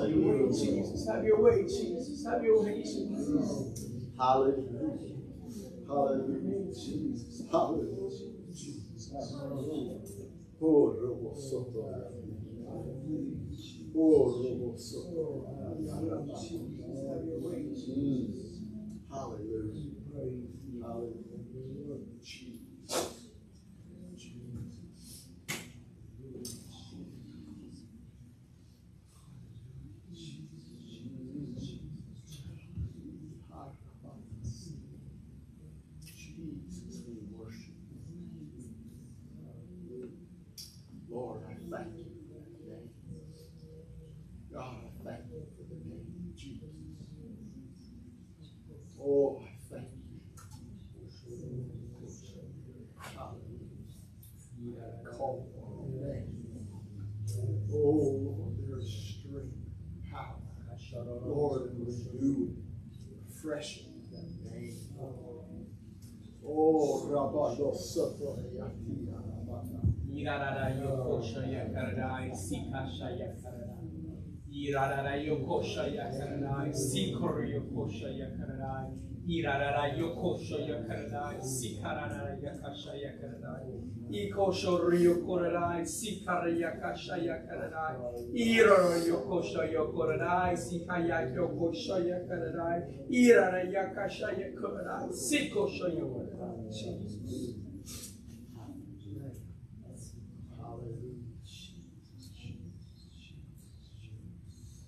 Have your way, Jesus. Have your way, Jesus. Have your way, Jesus. Hallelujah. Hallelujah, Jesus. Hallelujah, Jesus. Oh, Robo Soto. Oh. Have your way, Jesus. Hallelujah. Hallelujah. Jesus, we worship you. Lord, I thank you for that name. God, I thank you for the name of Jesus. Oh, I thank you. Hallelujah. Call on your name. Oh, Lord, there is strength, power. Lord, and renewing, refreshing in that name. Oh, Rabado Soto Yatia Rabata. Irarara yokosha yakaradai, sikasha yakaradai. Irarara yokosha yakaradai, sikoro yokosha yakaradai. Irarara yokosha yakaradai, sikarara yakasha yakaradai. Ikosho ryokoradai, sikara yakasha yakaradai. Irara yokosha yokoradai, sikaya yokosha yakaradai. Irara yakasha yakaradai, sikosha yokoradai. Jesus. Hallelujah. Jesus, Jesus, Jesus,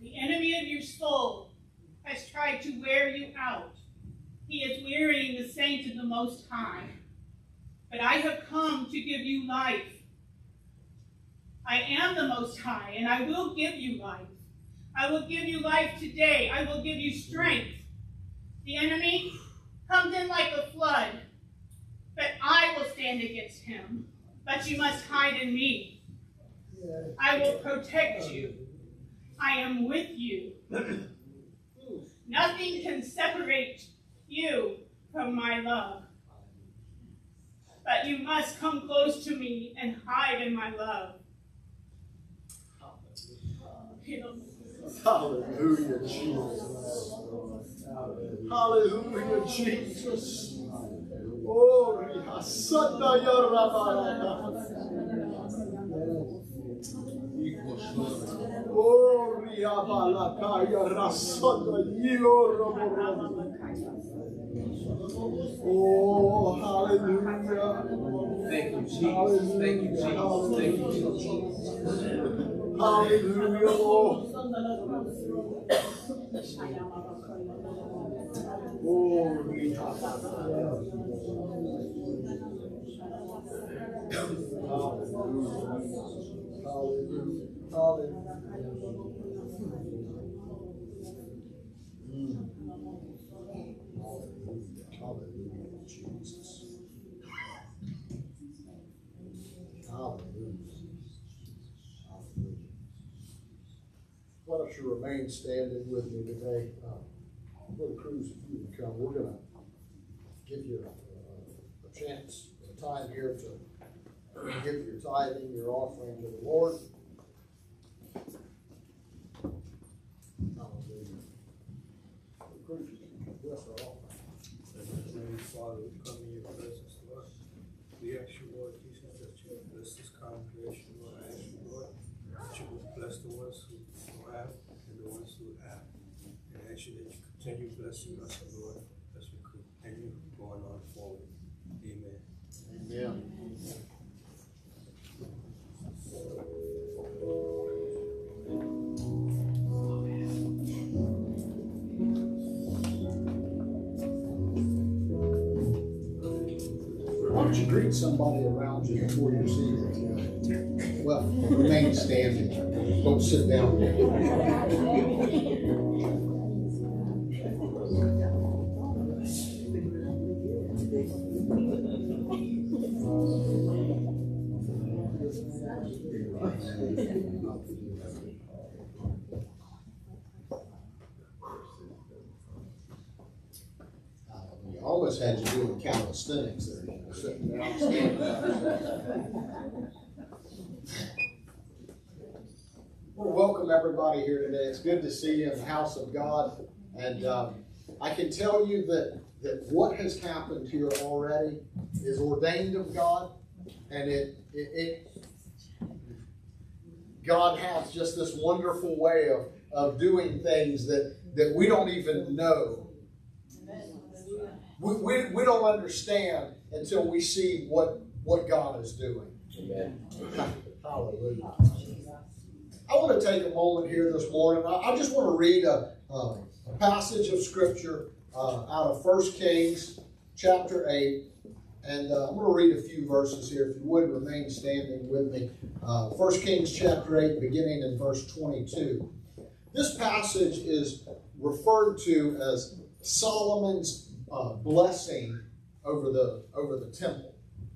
The enemy of your soul has tried to wear you out. He is wearying the saints of the Most High. But I have come to give you life. I am the Most High, and I will give you life. I will give you life today. I will give you strength. The enemy comes in like a flood, but I will stand against him. But you must hide in me. I will protect you. I am with you. Nothing can separate you from my love. But you must come close to me and hide in my love. Hallelujah, Jesus. Hallelujah, Jesus. Oh, Rihasanda Yarabara. Oh, Riabalakaya Rasanda Yoroboro. Oh, hallelujah. Thank you, Jesus. Thank you, Jesus. Thank you, Jesus. Hallelujah. Oh, Hallelujah. Hallelujah. Hallelujah. Hallelujah, Jesus. You remain standing with me today? Uh, Brother Cruz, if you would come, we're gonna give you uh, a chance, a time here to give your tithing, your offering to the Lord. Hallelujah. Brother Cruz, you can bless our offering. Heavenly Father, we come in your presence, Lord. We ask you, Lord Jesus, that you bless this congregation, Lord. I ask you, Lord, that you would bless the ones who have and the ones who have. And I ask you that you continue blessing us, Greet somebody around you before you see them? Well, remain standing. Don't sit down. Well, welcome everybody here today. It's good to see you in the house of God. And um, I can tell you that, that what has happened here already is ordained of God. And it, it, it God has just this wonderful way of, of doing things that, that we don't even know. We, we, we don't understand until we see what, what God is doing. Amen. Hallelujah. I want to take a moment here this morning. I, I just want to read a, a, a passage of Scripture uh, out of 1 Kings chapter 8. And uh, I'm going to read a few verses here. If you would remain standing with me. Uh, 1 Kings chapter 8, beginning in verse 22. This passage is referred to as Solomon's uh, blessing over the, over the temple.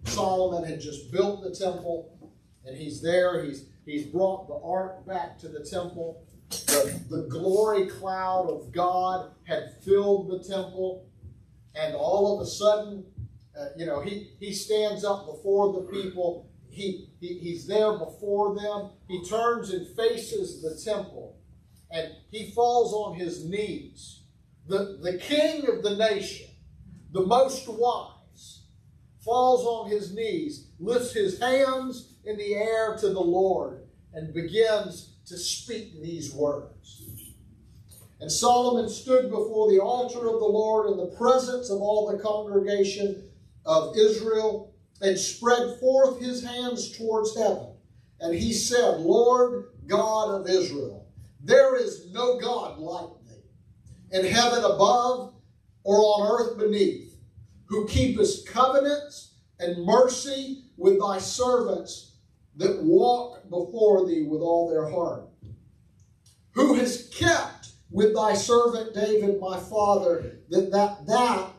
Solomon had just built the temple, and he's there. He's, he's brought the ark back to the temple. The, the glory cloud of God had filled the temple, and all of a sudden, uh, you know, he, he stands up before the people. He, he, he's there before them. He turns and faces the temple, and he falls on his knees. The, the king of the nation, the most wise, falls on his knees, lifts his hands in the air to the Lord, and begins to speak these words. And Solomon stood before the altar of the Lord in the presence of all the congregation of Israel and spread forth his hands towards heaven. And he said, Lord God of Israel, there is no God like thee in heaven above or on earth beneath, who keepest covenants and mercy with thy servants that walk before thee with all their heart. Who has kept with thy servant David my father that that, that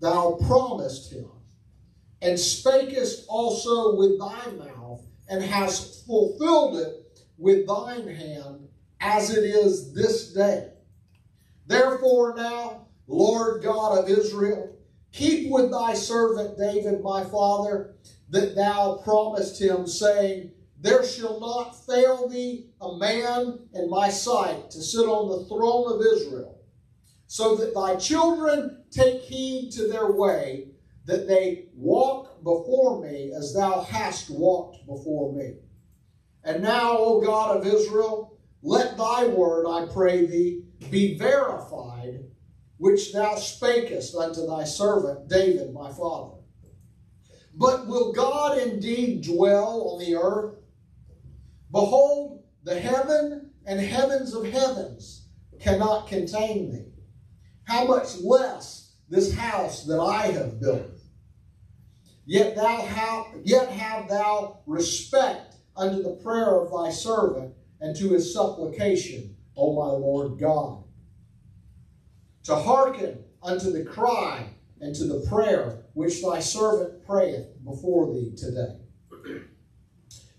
thou promised him, and spakest also with thy mouth, and hast fulfilled it with thine hand, as it is this day. Therefore now, Lord God of Israel, keep with thy servant David my father, that thou promised him, saying, There shall not fail thee a man in my sight to sit on the throne of Israel, so that thy children take heed to their way, that they walk before me as thou hast walked before me. And now, O God of Israel, let thy word, I pray thee, be verified, which thou spakest unto thy servant David my father. But will God indeed dwell on the earth? Behold, the heaven and heavens of heavens cannot contain thee. How much less this house that I have built? Yet thou have, yet have thou respect unto the prayer of thy servant and to his supplication, O my Lord God. To hearken unto the cry and to the prayer which thy servant prayeth before thee today.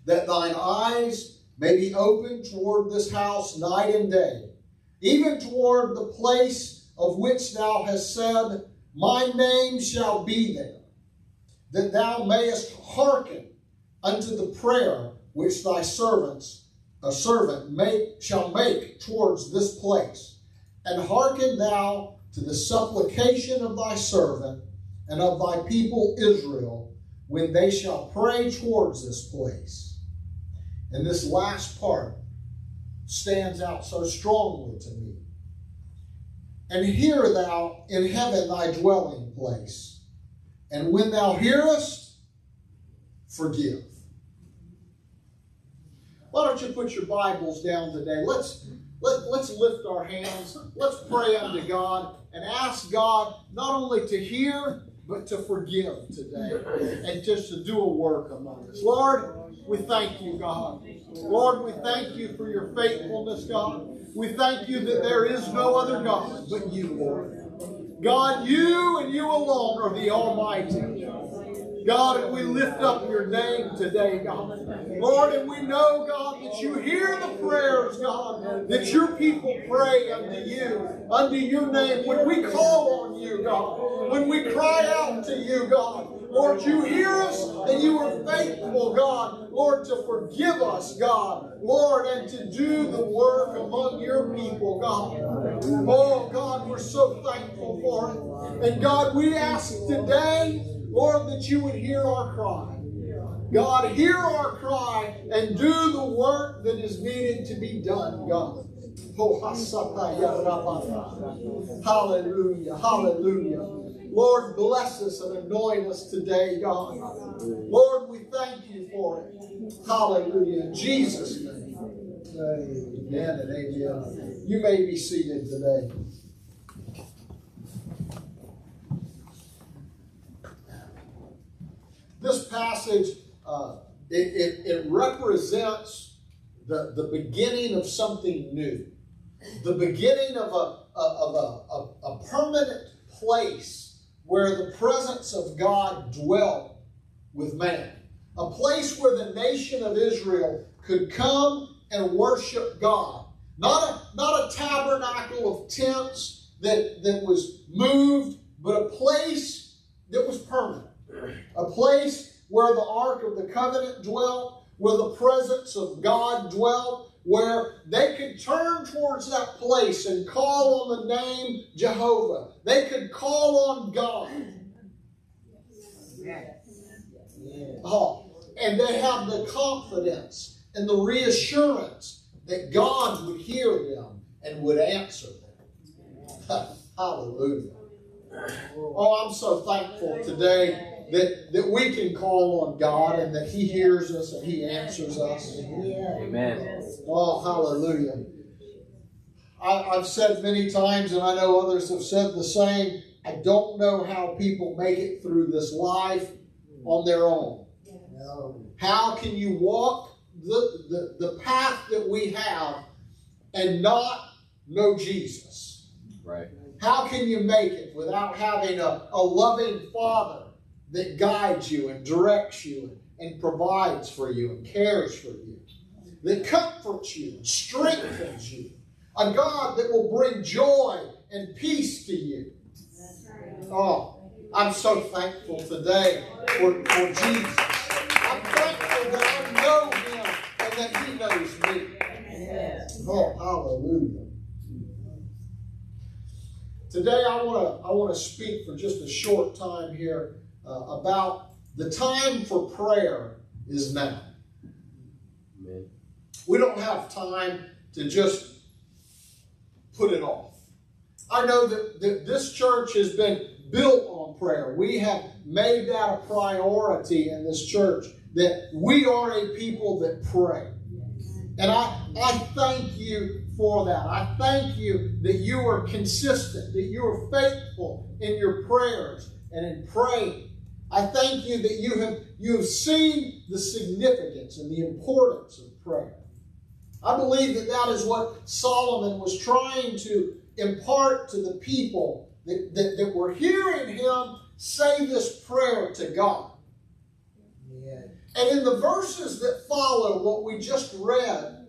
That thine eyes may be open toward this house night and day, even toward the place of which thou hast said, My name shall be there, that thou mayest hearken unto the prayer which thy servants, a servant, make, shall make towards this place. And hearken thou to the supplication of thy servant and of thy people Israel when they shall pray towards this place. And this last part stands out so strongly to me. And hear thou in heaven thy dwelling place. And when thou hearest, forgive. Why don't you put your Bibles down today? Let's let, let's lift our hands. Let's pray unto God and ask God not only to hear, but to forgive today and just to do a work among us. Lord, we thank you, God. Lord, we thank you for your faithfulness, God. We thank you that there is no other God but you, Lord. God, you and you alone are the Almighty. God, and we lift up your name today, God. Lord, and we know, God, that you hear the prayers, God, that your people pray unto you, unto your name. When we call on you, God, when we cry out to you, God, Lord, you hear us and you are faithful, God, Lord, to forgive us, God, Lord, and to do the work among your people, God. Oh, God, we're so thankful for it. And God, we ask today, Lord, that you would hear our cry. God, hear our cry and do the work that is needed to be done, God. Hallelujah, hallelujah. Lord, bless us and anoint us today, God. Lord, we thank you for it. Hallelujah. In Jesus' name. Amen and amen. You may be seated today. This passage, uh, it, it, it represents the, the beginning of something new, the beginning of a, of a, a, a permanent place where the presence of God dwelt with man, a place where the nation of Israel could come and worship God. Not a, not a tabernacle of tents that, that was moved, but a place that was permanent. A place where the Ark of the Covenant dwelt, where the presence of God dwelt, where they could turn towards that place and call on the name Jehovah. They could call on God. Oh, and they have the confidence and the reassurance that God would hear them and would answer them. Hallelujah. Oh, I'm so thankful today that, that we can call on God and that He hears us and He answers us. Amen. Oh, hallelujah. I, have said many times, and I know others have said the same, I don't know how people make it through this life on their own. How can you walk the, the, the path that we have and not know Jesus? Right. How can you make it without having a, a loving Father that guides you and directs you and provides for you and cares for you, that comforts you and strengthens you, a God that will bring joy and peace to you. Oh, I'm so thankful today for, for Jesus. I'm thankful that I know Him and that He knows me. Oh, hallelujah. Today I want to I want to speak for just a short time here uh, about the time for prayer is now. Amen. We don't have time to just put it off. I know that, that this church has been built on prayer. We have made that a priority in this church that we are a people that pray. And I, I thank you for that. I thank you that you are consistent, that you are faithful in your prayers and in praying. I thank you that you have, you have seen the significance and the importance of prayer. I believe that that is what Solomon was trying to impart to the people that, that, that were hearing him say this prayer to God. Yeah. And in the verses that follow what we just read,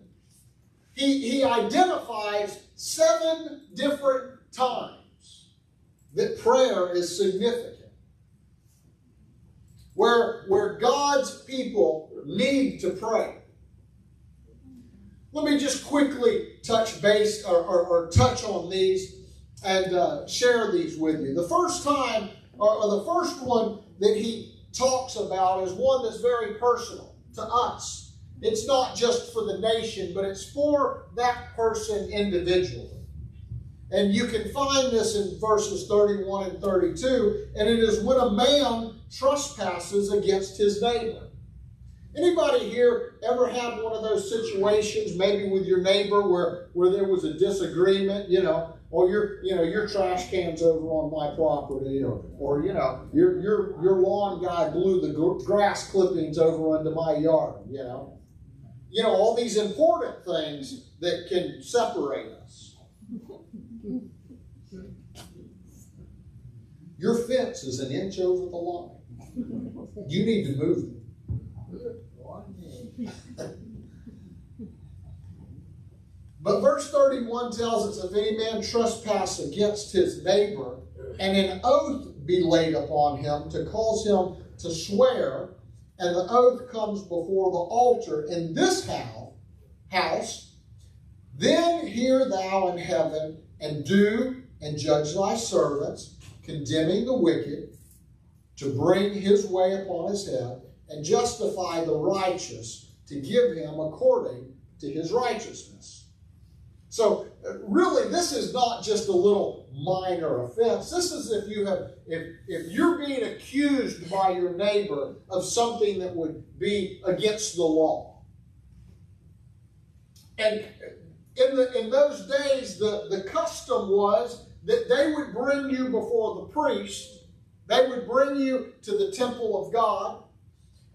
he, he identifies seven different times that prayer is significant where, where God's people need to pray. Let me just quickly touch base or, or, or touch on these and uh, share these with you. The first time, or, or the first one that he talks about is one that's very personal to us. It's not just for the nation, but it's for that person individually. And you can find this in verses 31 and 32. And it is when a man trespasses against his neighbor. Anybody here ever had one of those situations, maybe with your neighbor, where, where there was a disagreement, you know, oh, or your you know your trash cans over on my property, or or you know your your your lawn guy blew the grass clippings over into my yard, you know, you know all these important things that can separate us. Your fence is an inch over the line. You need to move. But verse 31 tells us if any man trespass against his neighbor, and an oath be laid upon him to cause him to swear, and the oath comes before the altar in this house, then hear thou in heaven, and do and judge thy servants, condemning the wicked, to bring his way upon his head, and justify the righteous, to give him according to his righteousness. So really, this is not just a little minor offense. This is if you have if if you're being accused by your neighbor of something that would be against the law. And in the in those days, the, the custom was that they would bring you before the priest, they would bring you to the temple of God,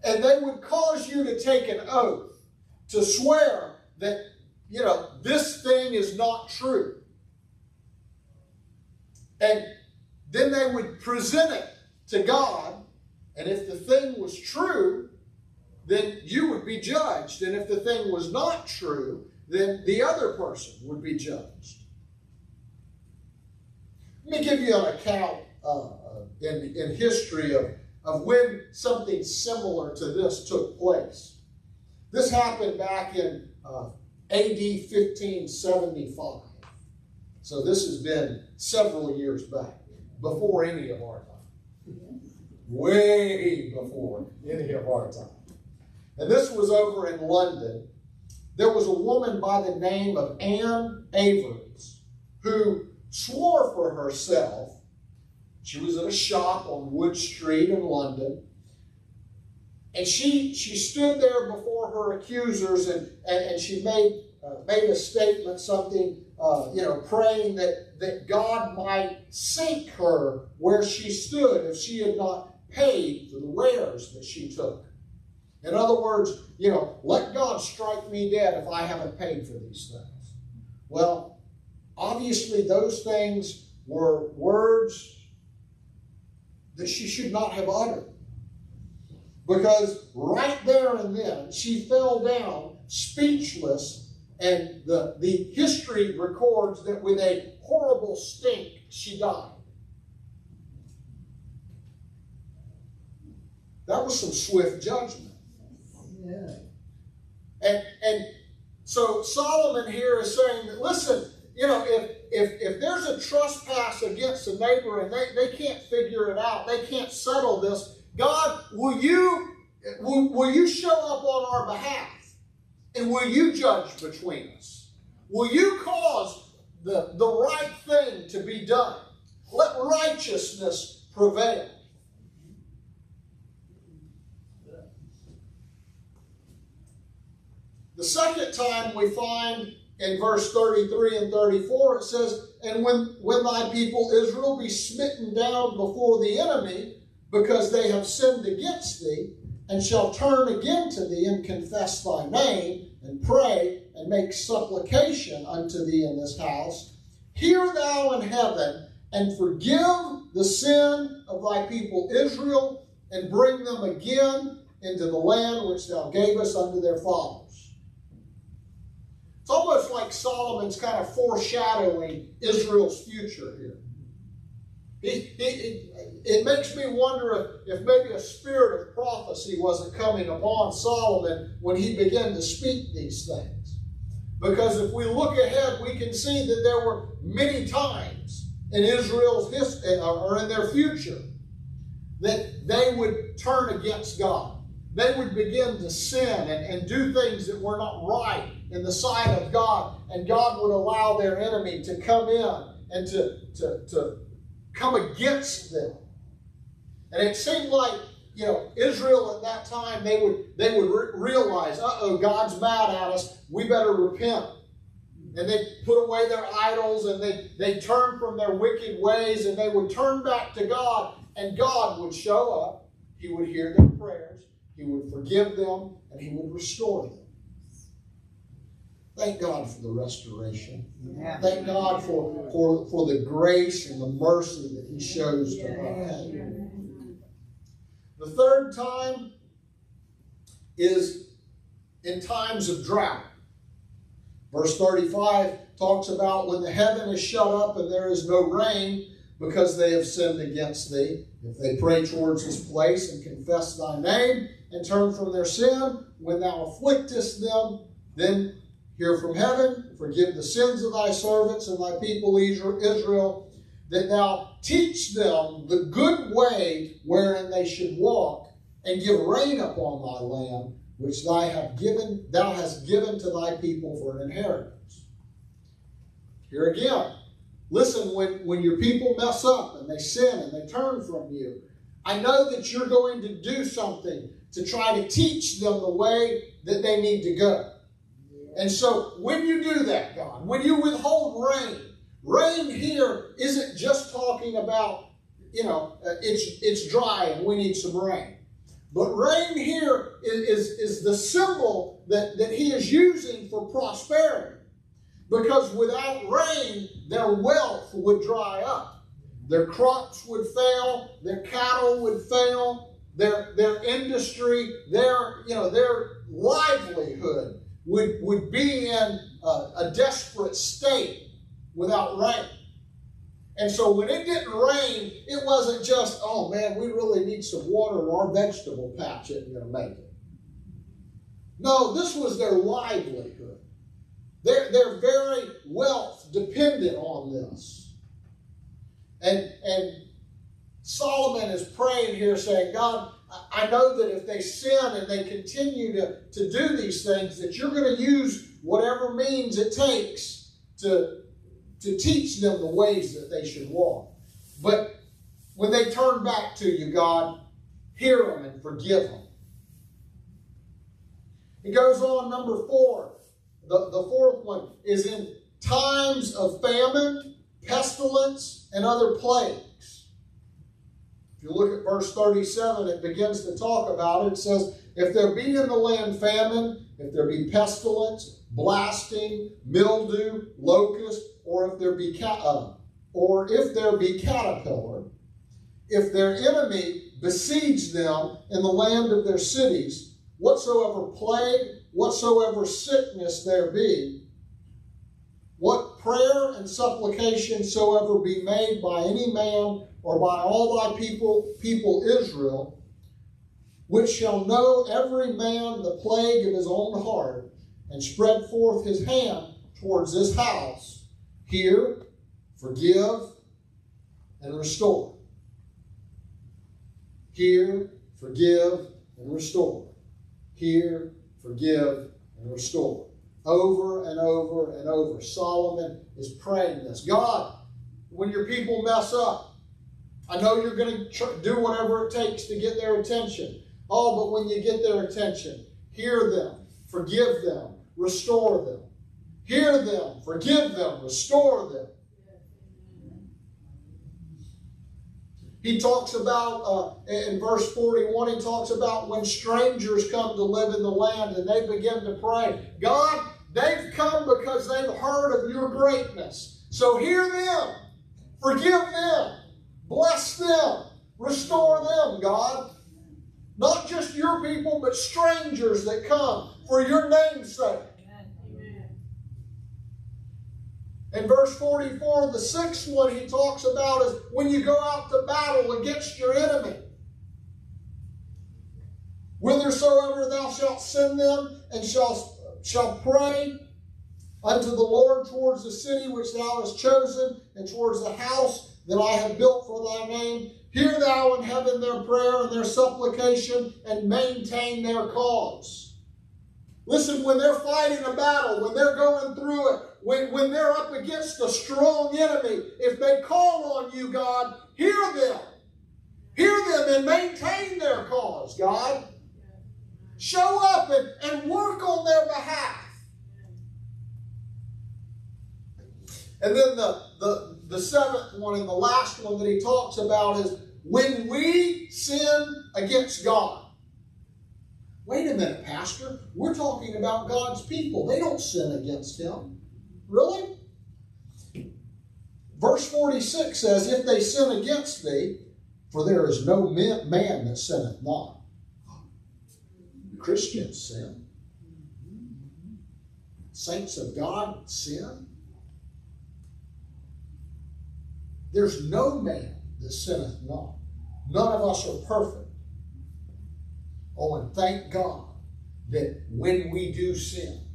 and they would cause you to take an oath to swear that you know, this thing is not true. And then they would present it to God, and if the thing was true, then you would be judged. And if the thing was not true, then the other person would be judged. Let me give you an account uh in, in history of, of when something similar to this took place. This happened back in uh, AD 1575. So this has been several years back, before any of our time. Way before any of our time. And this was over in London. There was a woman by the name of Anne Averies who swore for herself. She was in a shop on Wood Street in London. And she, she stood there before her accusers and, and, and she made, uh, made a statement, something, uh, you know, praying that, that God might sink her where she stood if she had not paid for the wares that she took. In other words, you know, let God strike me dead if I haven't paid for these things. Well, obviously, those things were words that she should not have uttered. Because right there and then, she fell down speechless, and the, the history records that with a horrible stink, she died. That was some swift judgment. Yeah. And, and so Solomon here is saying that, listen, you know, if, if, if there's a trespass against a neighbor and they, they can't figure it out, they can't settle this, God, will you, will, will you show up on our behalf? And will you judge between us? Will you cause the, the right thing to be done? Let righteousness prevail. The second time we find in verse 33 and 34, it says, And when, when thy people Israel be smitten down before the enemy, because they have sinned against thee, and shall turn again to thee and confess thy name, and pray and make supplication unto thee in this house, hear thou in heaven, and forgive the sin of thy people Israel, and bring them again into the land which thou gavest unto their fathers. It's almost like Solomon's kind of foreshadowing Israel's future here. He, he, it makes me wonder if, if maybe a spirit of prophecy wasn't coming upon Solomon when he began to speak these things. Because if we look ahead, we can see that there were many times in Israel's history uh, or in their future that they would turn against God. They would begin to sin and, and do things that were not right in the sight of God, and God would allow their enemy to come in and to, to, to come against them. And it seemed like you know, Israel at that time, they would they would re- realize, uh-oh, God's mad at us. We better repent. And they put away their idols and they they turn from their wicked ways and they would turn back to God and God would show up. He would hear their prayers. He would forgive them and he would restore them. Thank God for the restoration. Yeah. Thank God for, for, for the grace and the mercy that He shows to us. The third time is in times of drought. Verse 35 talks about when the heaven is shut up and there is no rain because they have sinned against thee. If they pray towards this place and confess thy name and turn from their sin, when thou afflictest them, then hear from heaven, forgive the sins of thy servants and thy people Israel, that thou teach them the good way wherein they should walk, and give rain upon thy land, which thou have given, thou hast given to thy people for an inheritance. Here again, listen when, when your people mess up and they sin and they turn from you. I know that you're going to do something to try to teach them the way that they need to go. And so when you do that, God, when you withhold rain, rain here isn't just talking about, you know, uh, it's, it's dry and we need some rain. But rain here is, is, is the symbol that, that he is using for prosperity. Because without rain, their wealth would dry up. Their crops would fail, their cattle would fail, their, their industry, their, you know, their livelihood would, would be in a, a desperate state without rain. And so when it didn't rain, it wasn't just, oh man, we really need some water or our vegetable patch isn't going to make it. No, this was their livelihood. Their, their very wealth depended on this. And, and Solomon is praying here saying, God, I know that if they sin and they continue to, to do these things, that you're going to use whatever means it takes to, to teach them the ways that they should walk. But when they turn back to you, God, hear them and forgive them. It goes on, number four. The, the fourth one is in times of famine, pestilence, and other plagues. If you look at verse 37, it begins to talk about it. It says, If there be in the land famine, if there be pestilence, blasting, mildew, locust, or if there be uh, or if there be caterpillar, if their enemy besiege them in the land of their cities, whatsoever plague, whatsoever sickness there be, what prayer and supplication soever be made by any man or by all thy people, people Israel, which shall know every man the plague of his own heart, and spread forth his hand towards this house, hear, forgive, and restore. Hear, forgive, and restore. Hear, forgive, and restore. Over and over and over. Solomon is praying this. God, when your people mess up, I know you're going to do whatever it takes to get their attention. Oh, but when you get their attention, hear them, forgive them, restore them. Hear them, forgive them, restore them. He talks about, uh, in verse 41, he talks about when strangers come to live in the land and they begin to pray. God, they've come because they've heard of your greatness. So hear them, forgive them, Bless them. Restore them, God. Not just your people, but strangers that come for your name's sake. In verse 44, the sixth one he talks about is when you go out to battle against your enemy. Whithersoever thou shalt send them, and shalt, shalt pray unto the Lord towards the city which thou hast chosen, and towards the house that I have built for thy name. Hear thou in heaven their prayer and their supplication, and maintain their cause. Listen, when they're fighting a battle, when they're going through it, when, when they're up against a strong enemy, if they call on you, God, hear them. Hear them and maintain their cause, God. Show up and, and work on their behalf. And then the, the, the seventh one and the last one that he talks about is when we sin against God. Wait a minute, Pastor. We're talking about God's people. They don't sin against Him. Really? Verse 46 says, If they sin against thee, for there is no man that sinneth not. Christians sin. Saints of God sin. There's no man that sinneth not. None of us are perfect. Oh, and thank God that when we do sin,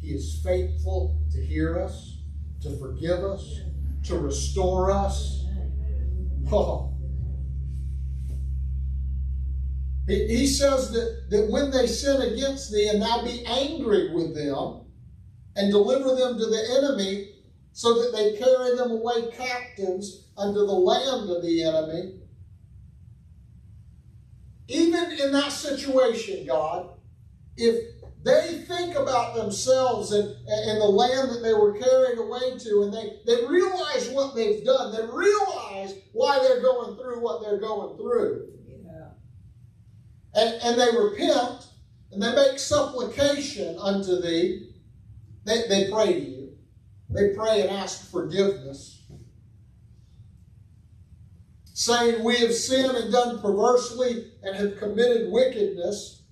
He is faithful to hear us, to forgive us, to restore us. Oh. He, says that, that when they sin against thee, and thou be angry with them, and deliver them to the enemy, so that they carry them away captives unto the land of the enemy. Even in that situation, God, if they think about themselves and, and the land that they were carried away to, and they, they realize what they've done, they realize why they're going through what they're going through. Yeah. And, and they repent and they make supplication unto thee. They, they pray to you. They pray and ask forgiveness, saying, We have sinned and done perversely and have committed wickedness.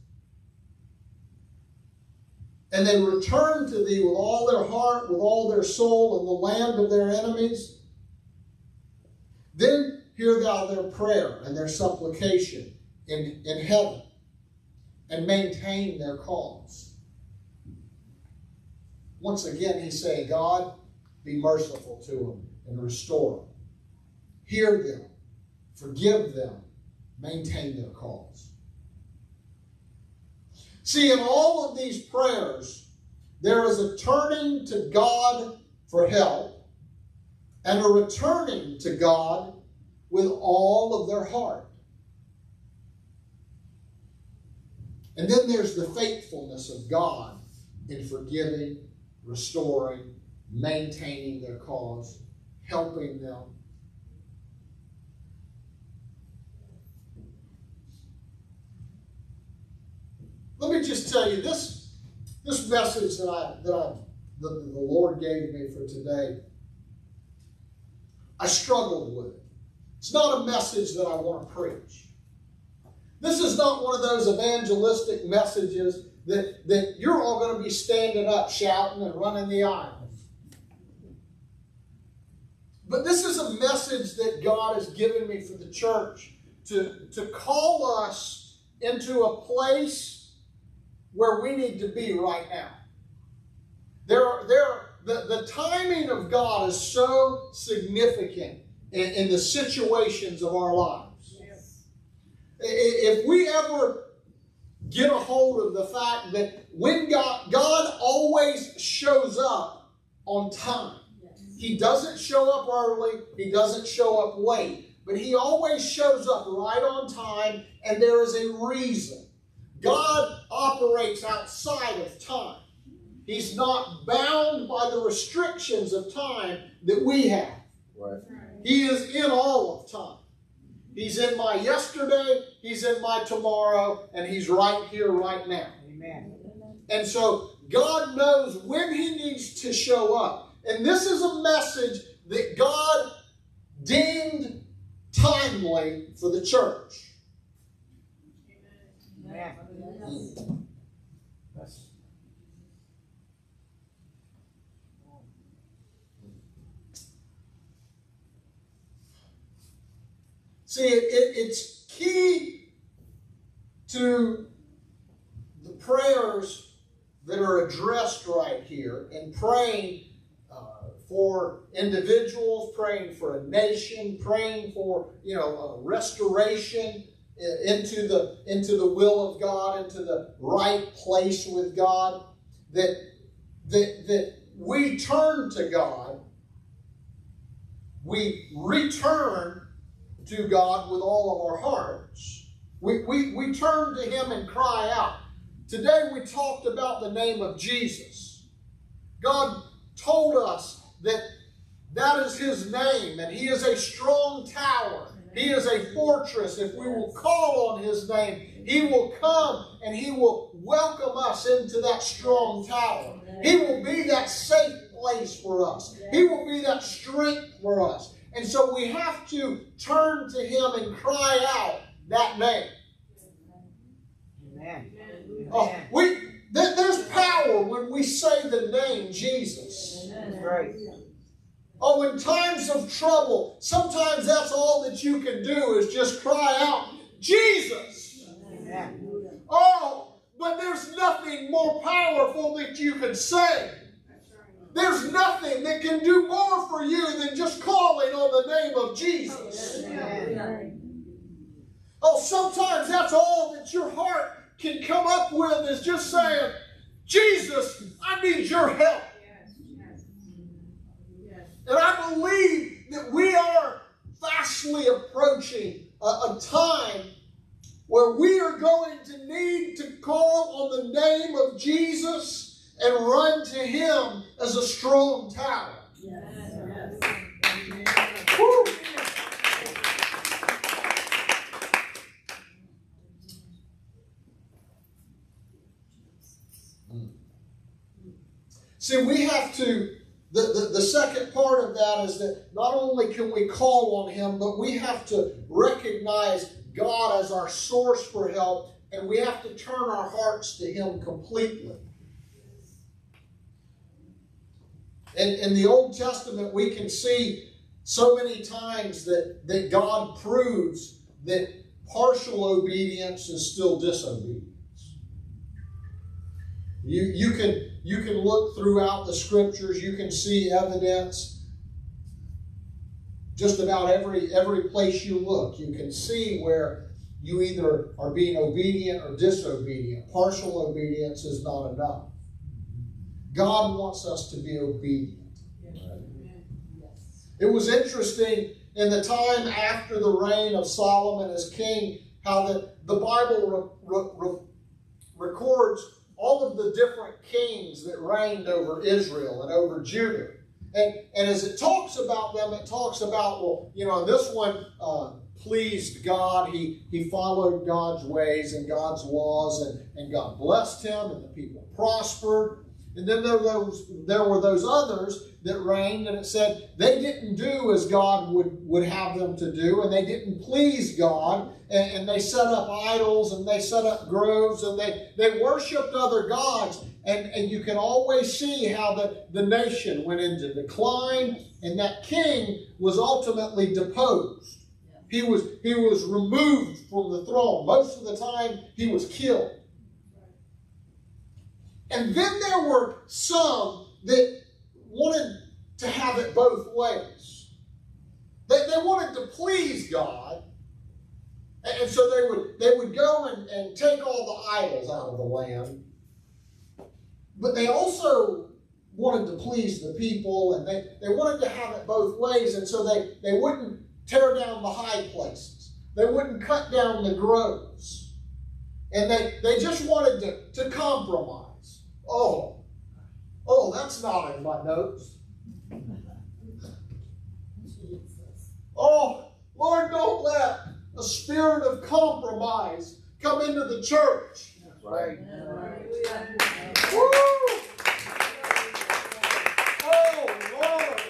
And they return to thee with all their heart, with all their soul, in the land of their enemies. Then hear thou their prayer and their supplication in, in heaven, and maintain their cause. Once again, he's saying, God, be merciful to them and restore them. Hear them, forgive them, maintain their cause. See, in all of these prayers, there is a turning to God for help and a returning to God with all of their heart. And then there's the faithfulness of God in forgiving restoring, maintaining their cause, helping them. Let me just tell you this, this message that I that I the, the Lord gave me for today. I struggled with it. It's not a message that I want to preach. This is not one of those evangelistic messages that, that you're all going to be standing up shouting and running the aisles. But this is a message that God has given me for the church to, to call us into a place where we need to be right now. There, there, the, the timing of God is so significant in, in the situations of our lives. Yes. If we ever get a hold of the fact that when God, God always shows up on time. He doesn't show up early, he doesn't show up late, but he always shows up right on time, and there is a reason. God operates outside of time. He's not bound by the restrictions of time that we have. Right. He is in all of time. He's in my yesterday, He's in my tomorrow, and He's right here, right now. Amen. And so God knows when He needs to show up. And this is a message that God deemed timely for the church. Amen. Amen. See, it, it, it's key to the prayers that are addressed right here and praying uh, for individuals, praying for a nation, praying for you know restoration into the into the will of God, into the right place with God. That that that we turn to God, we return to God with all of our hearts. We, we, we turn to Him and cry out. Today we talked about the name of Jesus. God told us that that is His name, and He is a strong tower. He is a fortress. If we will call on His name, He will come and He will welcome us into that strong tower. He will be that safe place for us. He will be that strength for us. And so we have to turn to Him and cry out that name. Amen. Oh, we there's power when we say the name Jesus. Right. Oh, in times of trouble, sometimes that's all that you can do is just cry out, Jesus. Amen. Oh, but there's nothing more powerful that you can say. There's nothing that can do more for you than just calling on the name of Jesus. Oh, sometimes that's all that your heart can come up with is just saying, Jesus, I need your help. And I believe that we are fastly approaching a, a time where we are going to need to call on the name of Jesus and run to Him as a strong tower. Woo! See, we have to, the, the, the second part of that is that not only can we call on Him, but we have to recognize God as our source for help, and we have to turn our hearts to Him completely. In, in the Old Testament, we can see so many times that, that God proves that partial obedience is still disobedience. You, you, can, you can look throughout the scriptures, you can see evidence just about every, every place you look. You can see where you either are being obedient or disobedient. Partial obedience is not enough. God wants us to be obedient. It was interesting in the time after the reign of Solomon as king, how the, the Bible re, re, records all of the different kings that reigned over Israel and over Judah. And, and as it talks about them, it talks about, well, you know, this one uh, pleased God. He, he followed God's ways and God's laws, and, and God blessed him, and the people prospered. And then there, those, there were those others that reigned, and it said they didn't do as God would, would have them to do, and they didn't please God, and, and they set up idols, and they set up groves, and they, they worshiped other gods. And, and you can always see how the, the nation went into decline, and that king was ultimately deposed. He was, he was removed from the throne. Most of the time, he was killed. And then there were some that wanted to have it both ways. They, they wanted to please God. And so they would, they would go and, and take all the idols out of the land. But they also wanted to please the people and they, they wanted to have it both ways. And so they, they wouldn't tear down the high places. They wouldn't cut down the groves. And they, they just wanted to, to compromise. Oh, oh, that's not in my notes. Oh, Lord, don't let a spirit of compromise come into the church. Right. Woo! Oh, Lord,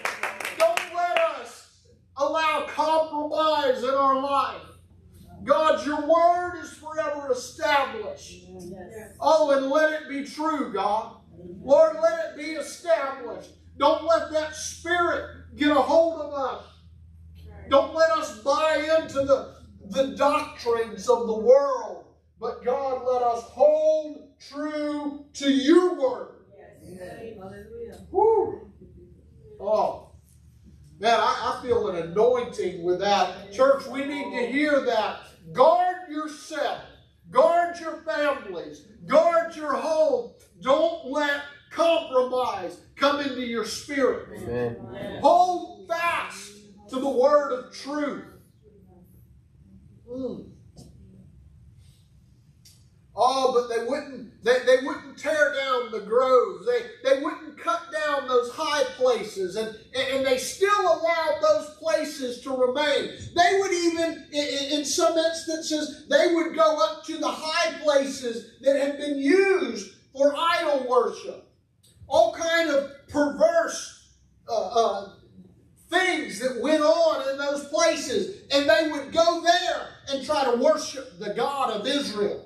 don't let us allow compromise in our life. God, your word is forever established. Oh, and let it be true, God. Lord, let it be established. Don't let that spirit get a hold of us. Don't let us buy into the, the doctrines of the world. But God, let us hold true to your word. Woo. Oh, man, I, I feel an anointing with that. Church, we need to hear that. Guard yourself, guard your families, guard your home. Don't let compromise come into your spirit. Amen. Hold fast to the word of truth. Mm. Oh, but they wouldn't they, they wouldn't tear down the groves. They they wouldn't cut down those high places and, and they still allowed those places to remain. They would even in, in some instances they would go up to the high places that had been used for idol worship. All kind of perverse uh, uh, things that went on in those places. And they would go there and try to worship the God of Israel.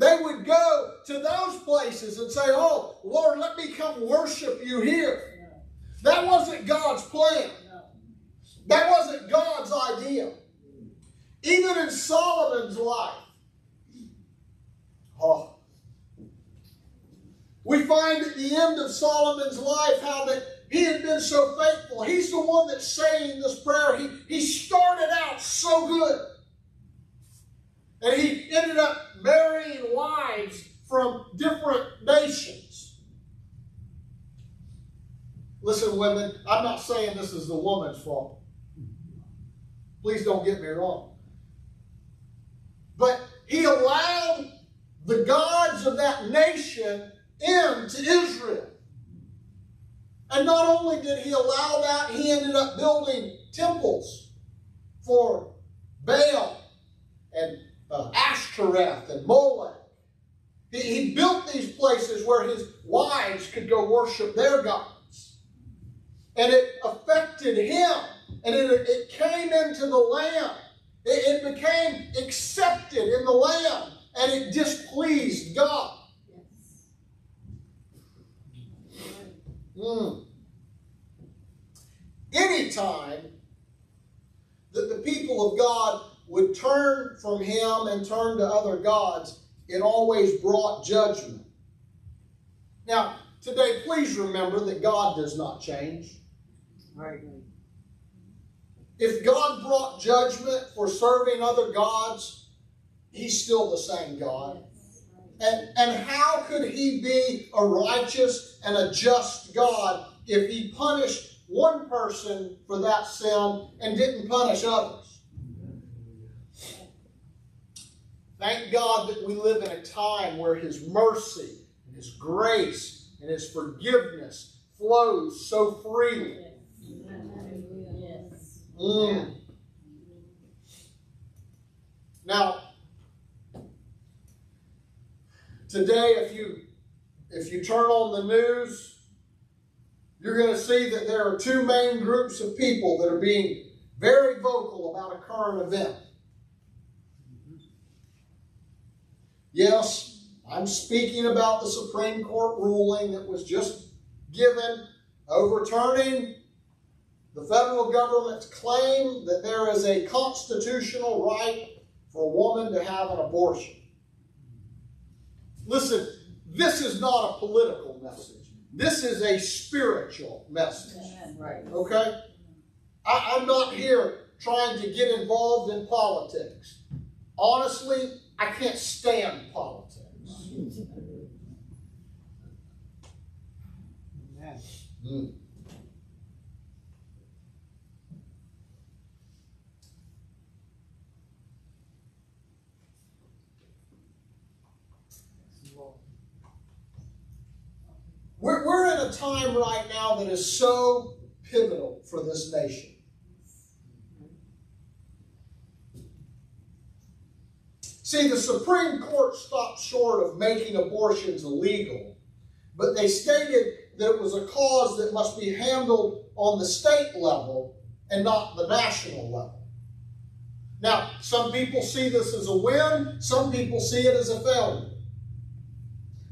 They would go to those places and say, Oh, Lord, let me come worship you here. That wasn't God's plan. That wasn't God's idea. Even in Solomon's life. Oh. We find at the end of Solomon's life how that he had been so faithful. He's the one that's saying this prayer. He, he started out so good. And he ended up marrying wives from different nations. Listen, women, I'm not saying this is the woman's fault. Please don't get me wrong. But he allowed the gods of that nation into Israel. And not only did he allow that, he ended up building temples for Baal and uh, Ashtoreth and Molech. He, he built these places where his wives could go worship their gods. And it affected him. And it, it came into the land. It, it became accepted in the land. And it displeased God. Mm. Anytime that the people of God would turn from him and turn to other gods, it always brought judgment. Now, today, please remember that God does not change. Right. If God brought judgment for serving other gods, He's still the same God. And, and how could He be a righteous and a just God if He punished one person for that sin and didn't punish others? Thank God that we live in a time where His mercy and His grace and His forgiveness flows so freely. Mm. Now, today, if you if you turn on the news, you're going to see that there are two main groups of people that are being very vocal about a current event. Yes, I'm speaking about the Supreme Court ruling that was just given overturning the federal government's claim that there is a constitutional right for a woman to have an abortion. Listen, this is not a political message. This is a spiritual message. Right. Okay? I, I'm not here trying to get involved in politics. Honestly, I can't stand politics. Mm. We're, we're in a time right now that is so pivotal for this nation. See, the Supreme Court stopped short of making abortions illegal, but they stated that it was a cause that must be handled on the state level and not the national level. Now, some people see this as a win, some people see it as a failure.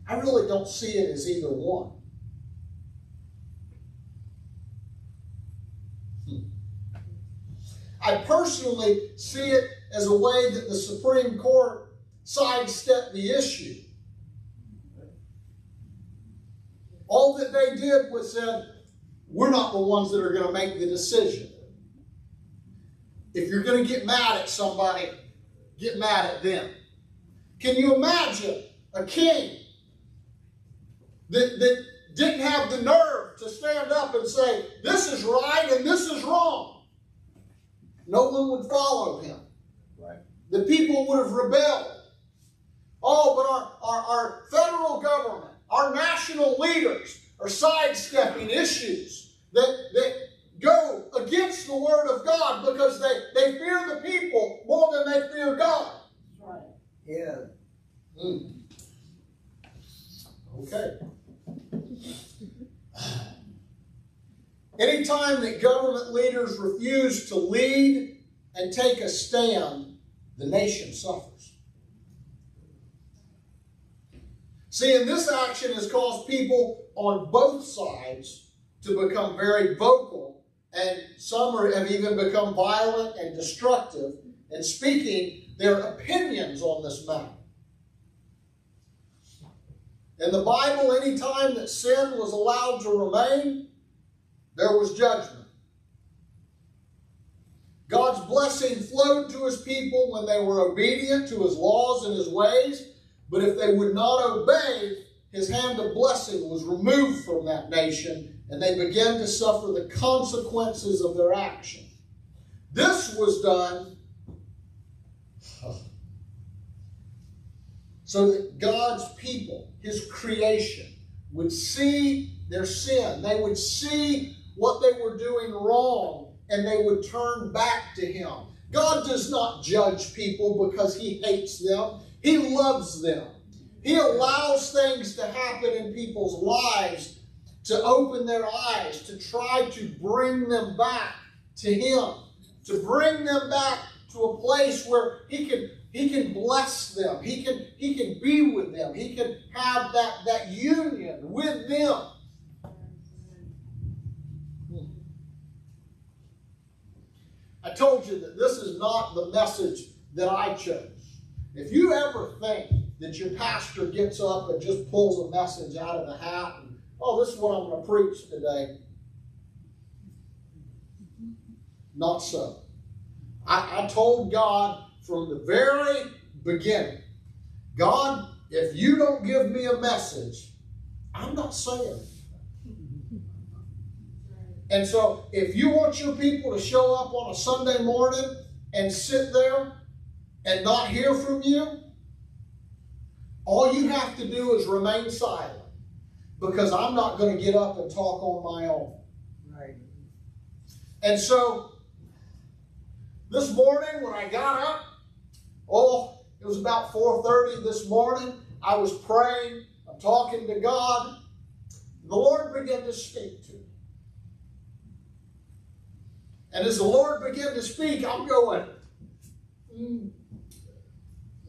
I really don't see it as either one. Hmm. I personally see it as a way that the Supreme Court sidestepped the issue. All that they did was said, we're not the ones that are going to make the decision. If you're going to get mad at somebody, get mad at them. Can you imagine a king that, that didn't have the nerve to stand up and say, this is right and this is wrong? No one would follow him. Right. the people would have rebelled. Oh, but our, our, our federal government, our national leaders are sidestepping issues that, that go against the word of God because they, they fear the people more than they fear God. Right. Yeah. Mm. Okay. Anytime that government leaders refuse to lead and take a stand, the nation suffers. See, and this action has caused people on both sides to become very vocal, and some have even become violent and destructive in speaking their opinions on this matter. In the Bible, any time that sin was allowed to remain, there was judgment. God's blessing flowed to his people when they were obedient to his laws and his ways, but if they would not obey, his hand of blessing was removed from that nation, and they began to suffer the consequences of their action. This was done so that God's people, his creation, would see their sin. They would see what they were doing wrong and they would turn back to him. God does not judge people because he hates them. He loves them. He allows things to happen in people's lives to open their eyes, to try to bring them back to him, to bring them back to a place where he can he can bless them. He can, he can be with them. He can have that, that union with them. I told you that this is not the message that I chose. If you ever think that your pastor gets up and just pulls a message out of the hat and, oh, this is what I'm going to preach today, not so. I, I told God from the very beginning, God, if you don't give me a message, I'm not saying and so, if you want your people to show up on a Sunday morning and sit there and not hear from you, all you have to do is remain silent because I'm not going to get up and talk on my own. Right. And so, this morning when I got up, oh, it was about 4:30 this morning. I was praying, I'm talking to God. The Lord began to speak to me. And as the Lord began to speak, I'm going, mm,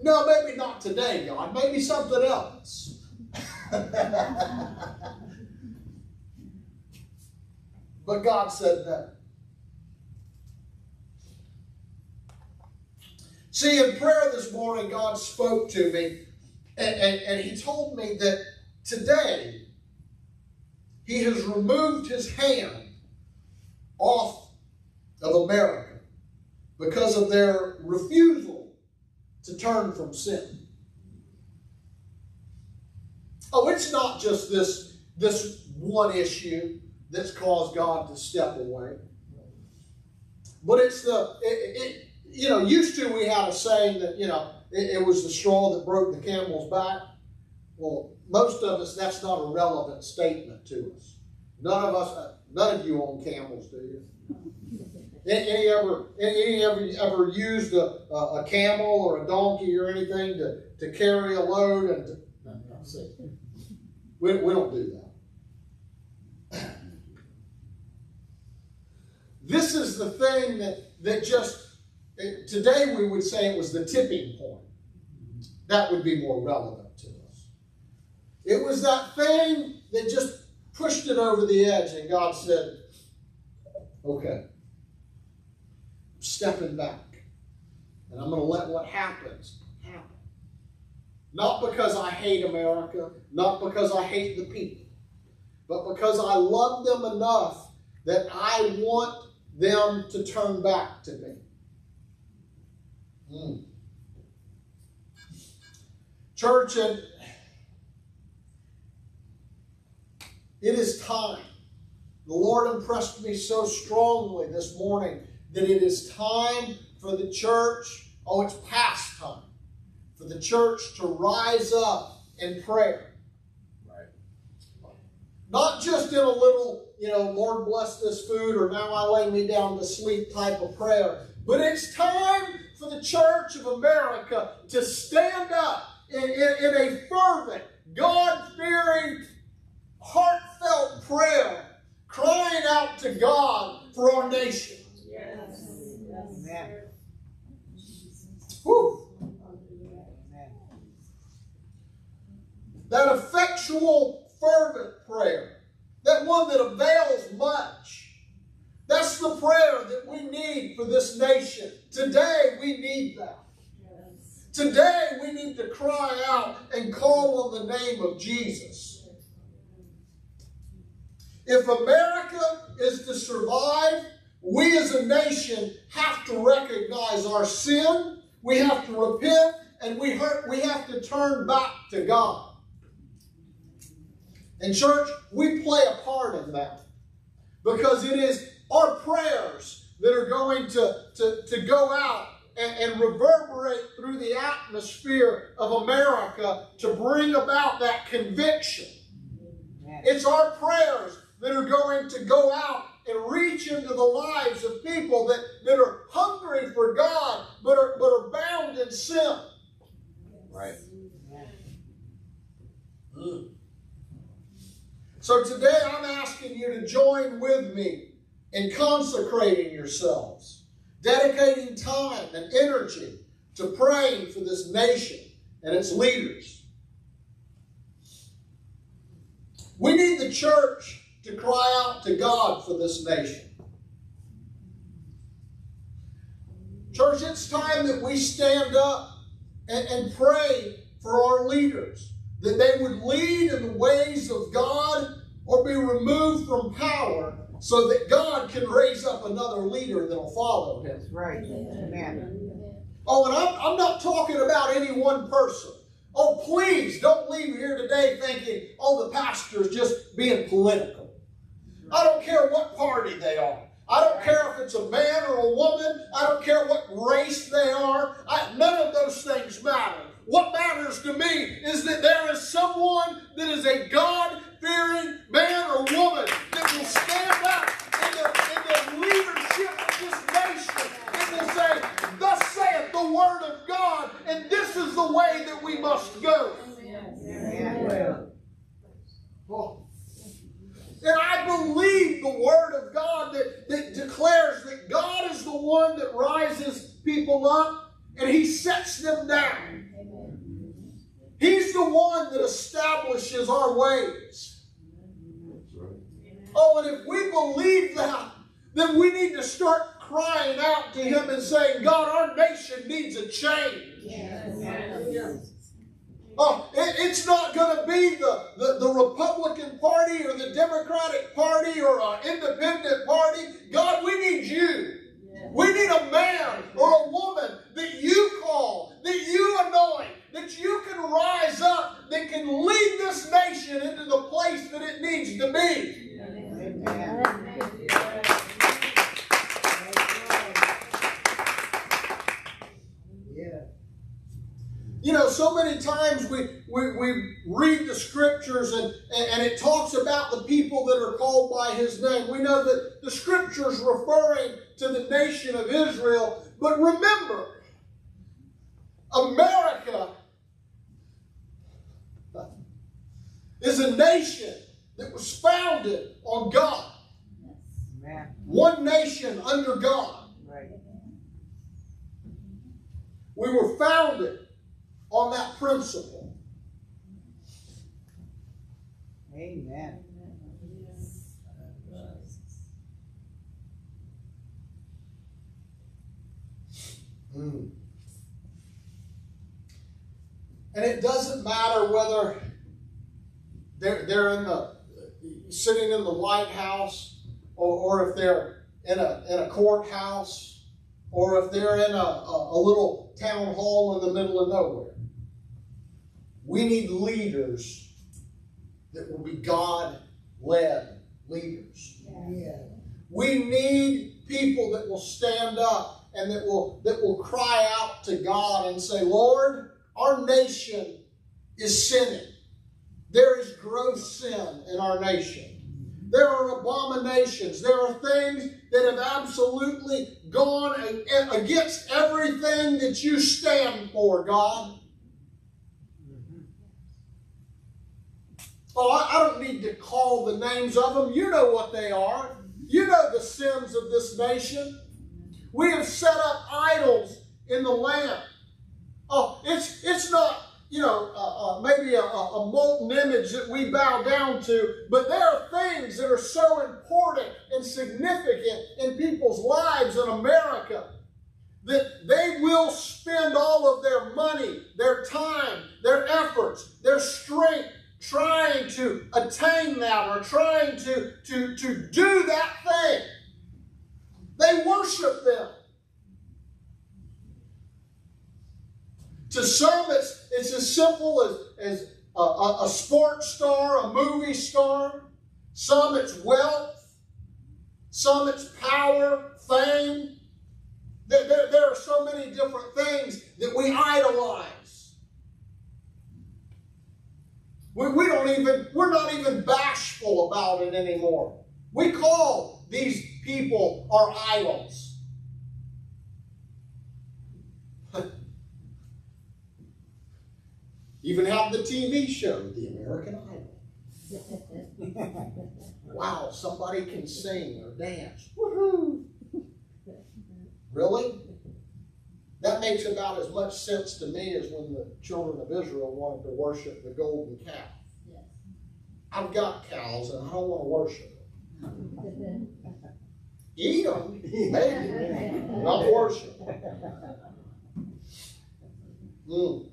no, maybe not today, God. Maybe something else. but God said that. See, in prayer this morning, God spoke to me, and, and, and He told me that today He has removed His hand off of America because of their refusal to turn from sin. Oh, it's not just this, this one issue that's caused God to step away. But it's the, it, it, you know, used to we had a saying that, you know, it, it was the straw that broke the camel's back. Well, most of us, that's not a relevant statement to us. None of us, none of you own camels, do you? Any ever, any ever, ever used a, a, camel or a donkey or anything to, to carry a load and to, no, no, see, we, we don't do that. This is the thing that, that just, today we would say it was the tipping point. That would be more relevant to us. It was that thing that just pushed it over the edge and God said, okay I'm stepping back. And I'm going to let what happens happen. Not because I hate America, not because I hate the people, but because I love them enough that I want them to turn back to me. Mm. Church, and it is time. The Lord impressed me so strongly this morning that it is time for the church oh, it's past time for the church to rise up in prayer. Right. Not just in a little, you know, Lord bless this food or now I lay me down to sleep type of prayer, but it's time for the Church of America to stand up in, in, in a fervent, God fearing, heartfelt prayer, crying out to God for our nation. Yes. Amen. Whew. That effectual, fervent prayer, that one that avails much. That's the prayer that we need for this nation. Today, we need that. Today, we need to cry out and call on the name of Jesus. If America is to survive, we as a nation have to recognize our sin, we have to repent, and we, hurt, we have to turn back to God. And, church, we play a part in that because it is our prayers that are going to, to, to go out and, and reverberate through the atmosphere of America to bring about that conviction. It's our prayers that are going to go out and reach into the lives of people that, that are hungry for God but are, but are bound in sin. Right. Hmm. So today I'm asking you to join with me in consecrating yourselves, dedicating time and energy to praying for this nation and its leaders. We need the church to cry out to God for this nation. Church, it's time that we stand up and, and pray for our leaders, that they would lead in the ways of God or be removed from power so that God can raise up another leader that'll follow him. That's right. Amen. Oh, and I'm, I'm not talking about any one person. Oh, please don't leave here today thinking, oh, the pastor's just being political. I don't care what party they are. I don't care if it's a man or a woman. I don't care what race they are. I, none of those things matter. What matters to me is that there is someone that is a God fearing man or woman that will stand up in the, in the leadership of this nation and will say, Thus saith the word of God, and this is the way that we must go. Amen. Oh. The word of God that, that declares that God is the one that rises people up and he sets them down. He's the one that establishes our ways. Oh, and if we believe that, then we need to start crying out to him and saying, God, our nation needs a change. Oh, it, it's not going to be the, the, the Republican Party or the Democratic Party or an independent party. God, we need you. We need a man or a woman that you call, that you anoint, that you can rise up, that can lead this nation into the place that it needs to be. Amen. Yeah. You know, so many times we, we, we read the scriptures and, and, and it talks about the people that are called by his name. We know that the scriptures referring to the nation of Israel. But remember, America is a nation that was founded on God. One nation under God. We were founded on that principle. Amen. Mm. And it doesn't matter whether they're, they're in the sitting in the White House or, or if they're in a, in a courthouse or if they're in a, a, a little town hall in the middle of nowhere. We need leaders that will be God led leaders. We need people that will stand up and that will that will cry out to God and say, Lord, our nation is sinning. There is gross sin in our nation. There are abominations. There are things that have absolutely gone against everything that you stand for, God. Oh, I don't need to call the names of them. You know what they are. You know the sins of this nation. We have set up idols in the land. Oh, it's it's not you know uh, uh, maybe a, a molten image that we bow down to, but there are things that are so important and significant in people's lives in America that they will spend all of their money, their time, their efforts, their strength trying to attain that or trying to, to, to do that thing. They worship them. To some, it's, it's as simple as, as a, a, a sports star, a movie star. Some, it's wealth. Some, it's power, fame. There, there, there are so many different things that we idolize. We, we don't even, we're not even bashful about it anymore. We call these people our idols. Even have the TV show, The American Idol. wow, somebody can sing or dance. Woohoo! Really? That makes about as much sense to me as when the children of Israel wanted to worship the golden calf. I've got cows and I don't want to worship them. Eat them, maybe, not worship. Mm.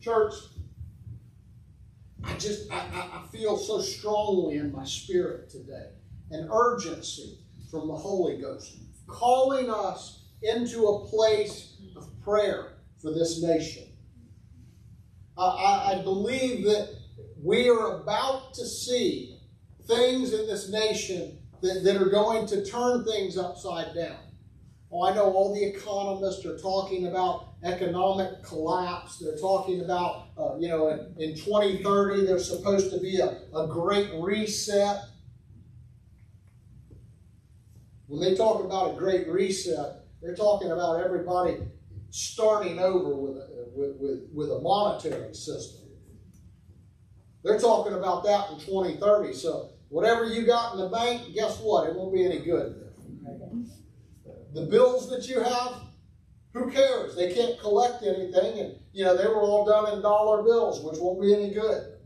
Church, I just, I, I feel so strongly in my spirit today an urgency from the Holy Ghost calling us into a place of prayer for this nation. I, I believe that we are about to see things in this nation that, that are going to turn things upside down. Oh, I know all the economists are talking about economic collapse. They're talking about, uh, you know, in, in 2030, there's supposed to be a, a great reset. When they talk about a great reset, they're talking about everybody starting over with a, with, with, with a monetary system. They're talking about that in 2030. So whatever you got in the bank, guess what? It won't be any good. The bills that you have, who cares? They can't collect anything, and you know they were all done in dollar bills, which won't be any good.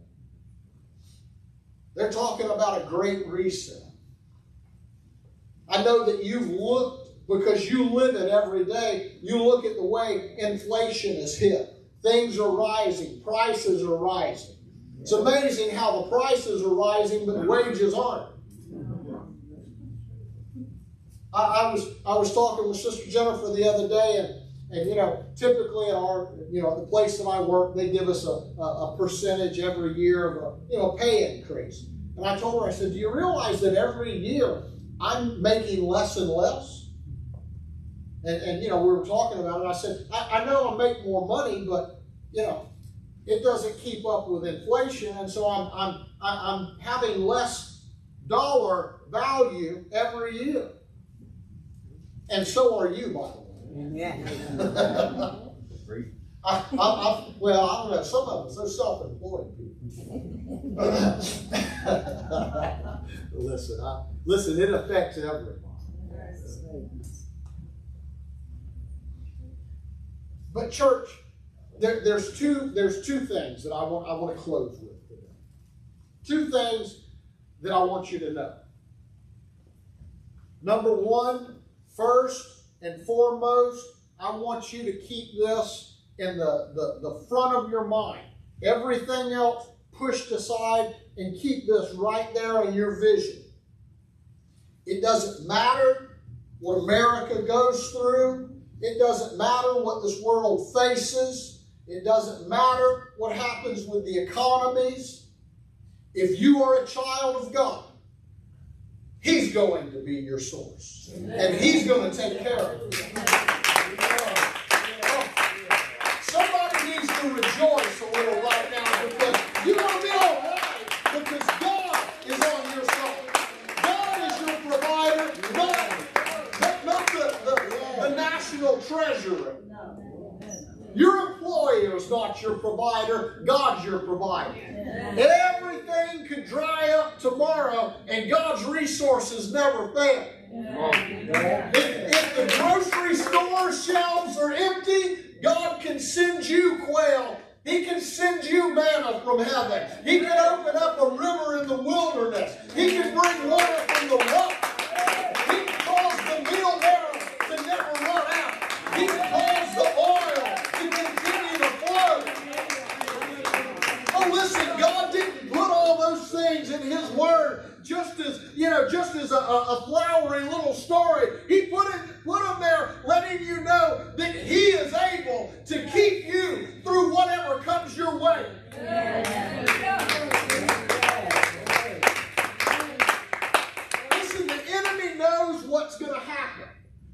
They're talking about a great reset. I know that you've looked because you live it every day. You look at the way inflation is hit. Things are rising, prices are rising. It's amazing how the prices are rising, but the wages aren't. I, I, was I was talking with Sister Jennifer the other day, and and you know, typically at our you know the place that I work, they give us a, a, percentage every year of a you know pay increase. And I told her, I said, do you realize that every year I'm making less and less? And, and you know, we were talking about it. I said, I, I know I make more money, but you know, it doesn't keep up with inflation, and so I'm I'm I'm having less dollar value every year. And so are you, by the way. Amen. I, I, I, well, I don't know. Some of us, they're self-employed people. listen, I, listen. It affects everyone. But church, there, there's two there's two things that I want I want to close with today. Two things that I want you to know. Number one, First and foremost, I want you to keep this in the, the, the front of your mind. Everything else pushed aside and keep this right there in your vision. It doesn't matter what America goes through. It doesn't matter what this world faces. It doesn't matter what happens with the economies. if you are a child of God, He's going to be your source. And He's going to take care of you. Somebody needs to rejoice a little right now because you're going to be all right because God is on your side. God is your provider, not, not, not the, the, the national treasurer. Your employer is not your provider, God's your provider. Everything could dry up tomorrow, and God's resources never fail. If, if the grocery store shelves are empty, God can send you quail. He can send you manna from heaven. He can open up a river in the wilderness. He can bring water from the rock. He can cause the meal barrel to never run out. He can cause the oil to continue to flow. Oh, listen, God didn't put all those things in His Word just as, you know, just as a, a, flowery little story. He put it, put them there, letting you know that He is able to keep you through whatever comes your way. Listen, the enemy knows what's going to happen.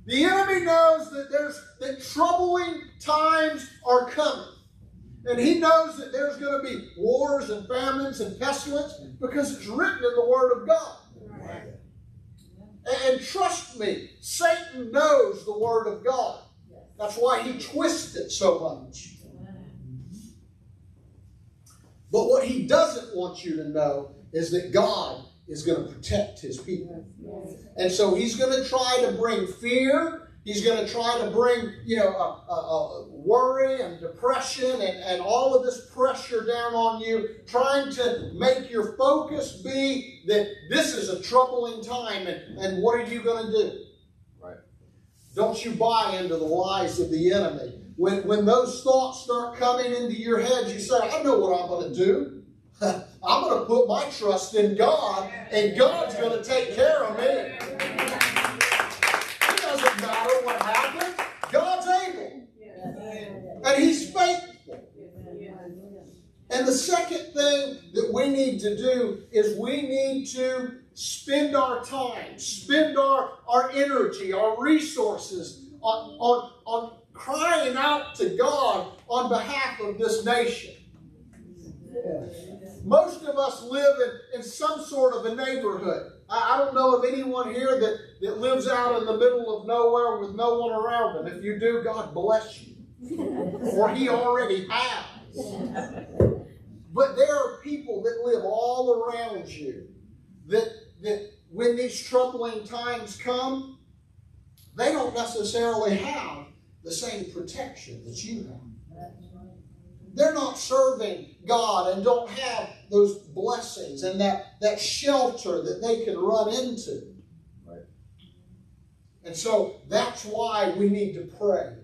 The enemy knows that there's that troubling times are coming. And he knows that there's going to be wars and famines and pestilence because it's written in the Word of God. And, trust me, Satan knows the Word of God. That's why he twists it so much. But what he doesn't want you to know is that God is going to protect his people. And so he's going to try to bring fear. He's going to try to bring, you know, a, a, a worry and depression and, and all of this pressure down on you, trying to make your focus be that this is a troubling time and, and what are you going to do? Right. Don't you buy into the lies of the enemy. When, when those thoughts start coming into your head, you say, I know what I'm going to do. I'm going to put my trust in God, and God's going to take care of me. What happens. God's able. And He's faithful. And the second thing that we need to do is we need to spend our time, spend our, our energy, our resources on, on, on crying out to God on behalf of this nation. Most of us live in, in some sort of a neighborhood. I, I don't know of anyone here that, that lives out in the middle of nowhere with no one around them. If you do, God bless you. or He already has. But there are people that live all around you that, that when these troubling times come, they don't necessarily have the same protection that you have. They're not serving God and don't have those blessings and that, that shelter that they can run into. Right. And so that's why we need to pray.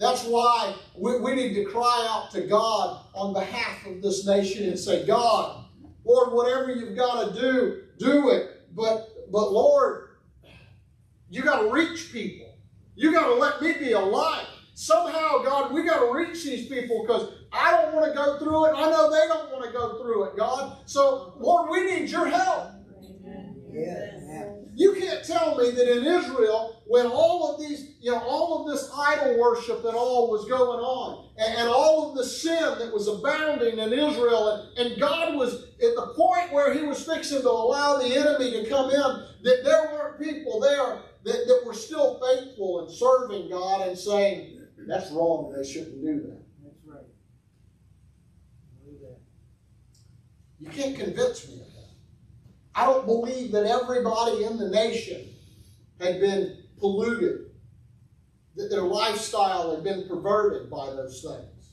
That's why we, we need to cry out to God on behalf of this nation and say, God, Lord, whatever you've got to do, do it. But, but Lord, you got to reach people. You got to let me be a light. Somehow, God, we got to reach these people because I don't want to go through it. I know they don't want to go through it, God. So, Lord, we need your help. You can't tell me that in Israel, when all of these, you know, all of this idol worship and all was going on, and, and all of the sin that was abounding in Israel, and, and God was at the point where He was fixing to allow the enemy to come in, that there weren't people there that, that were still faithful and serving God and saying, that's wrong, they shouldn't do that. That's right. You can't convince me of that. I don't believe that everybody in the nation had been polluted, that their lifestyle had been perverted by those things.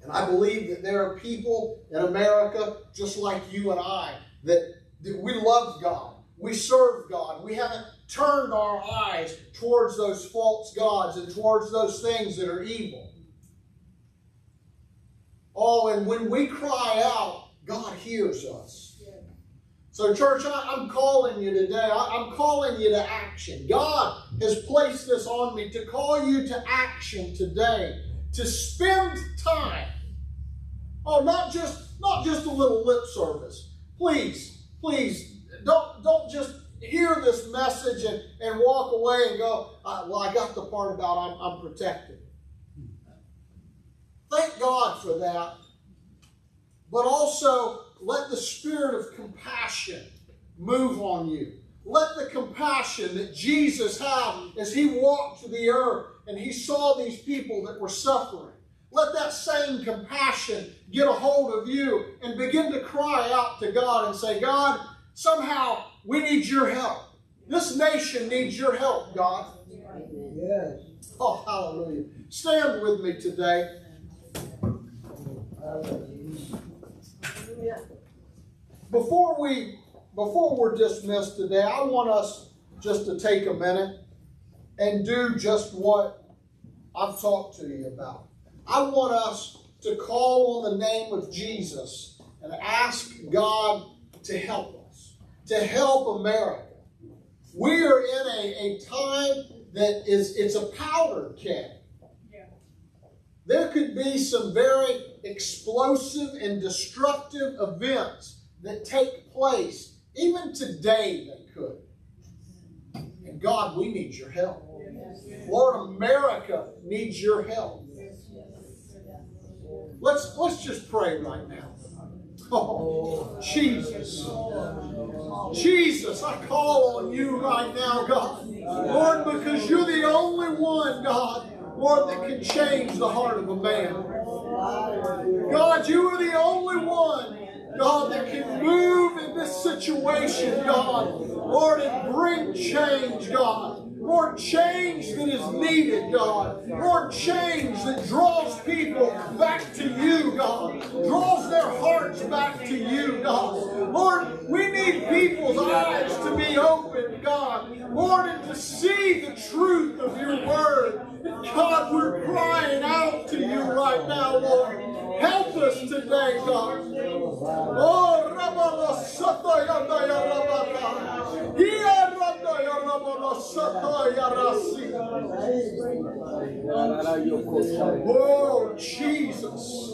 And I believe that there are people in America, just like you and I, that, that we love God. We serve God. We haven't turned our eyes towards those false gods and towards those things that are evil. Oh, and when we cry out, God hears us. So, church, I, am calling you today. I, I'm calling you to action. God has placed this on me to call you to action today, to spend time Oh, not just not just a little lip service. Please, please don't don't just hear this message and, and walk away and go, uh, well, I got the part about I'm, I'm protected. Thank God for that. But also let the spirit of compassion move on you. Let the compassion that Jesus had as he walked to the earth and he saw these people that were suffering. Let that same compassion get a hold of you and begin to cry out to God and say, God, somehow we need your help. This nation needs your help, God. Yes. Oh, hallelujah. Stand with me today. Before we before we're dismissed today, I want us just to take a minute and do just what I've talked to you about. I want us to call on the name of Jesus and ask God to help us, to help America. We are in a, a time that is it's a powder keg. There could be some very explosive and destructive events that take place. Even today, they could. And God, we need your help. Lord, America needs your help. Let's let's just pray right now. Oh, Jesus. Jesus, I call on you right now, God. Lord, because you're the only one, God, Lord, that can change the heart of a man. God, you are the only one, God, that can move in this situation, God. Lord, and bring change, God. Lord, change that is needed, God. Lord, change that draws people back to you, God. Draws their hearts back to you, God. Lord, we need people's eyes to be opened, God. Lord, and to see the truth of your word. God, we're crying out to you right now, Lord. Help us today, God. Oh, Rabba Sataya Rabaka. Oh, Jesus.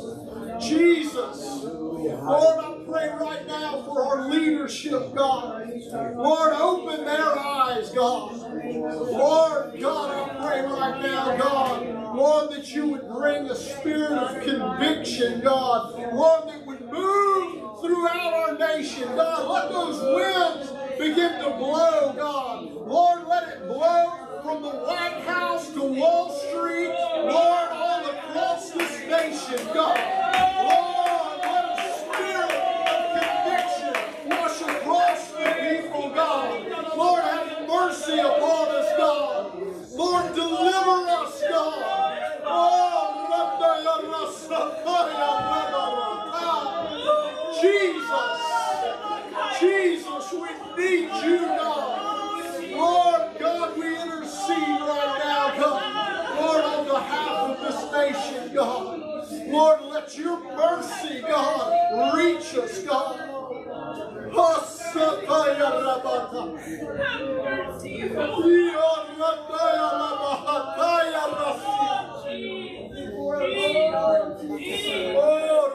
Jesus. Lord, I pray right now for our leadership, God. Lord, open their eyes, God. Lord, God, I pray right now, God. Lord, that you would bring a spirit of conviction, God. Lord, that would move throughout our nation, God. Let those winds begin to blow, God. Lord, let it blow from the White House to Wall Street, Lord, all across this nation, God. Lord, let a spirit of conviction wash across the people, God. Lord, have mercy upon us, God. Lord, deliver us, God. Oh. Jesus, Jesus, we need you, God. Lord God, we intercede right now, God. Lord, on behalf of this nation, God. Lord, let your mercy, God, reach us, God. Hasakaya Rabata. Iorataya Rabahataya Rasi. Oh,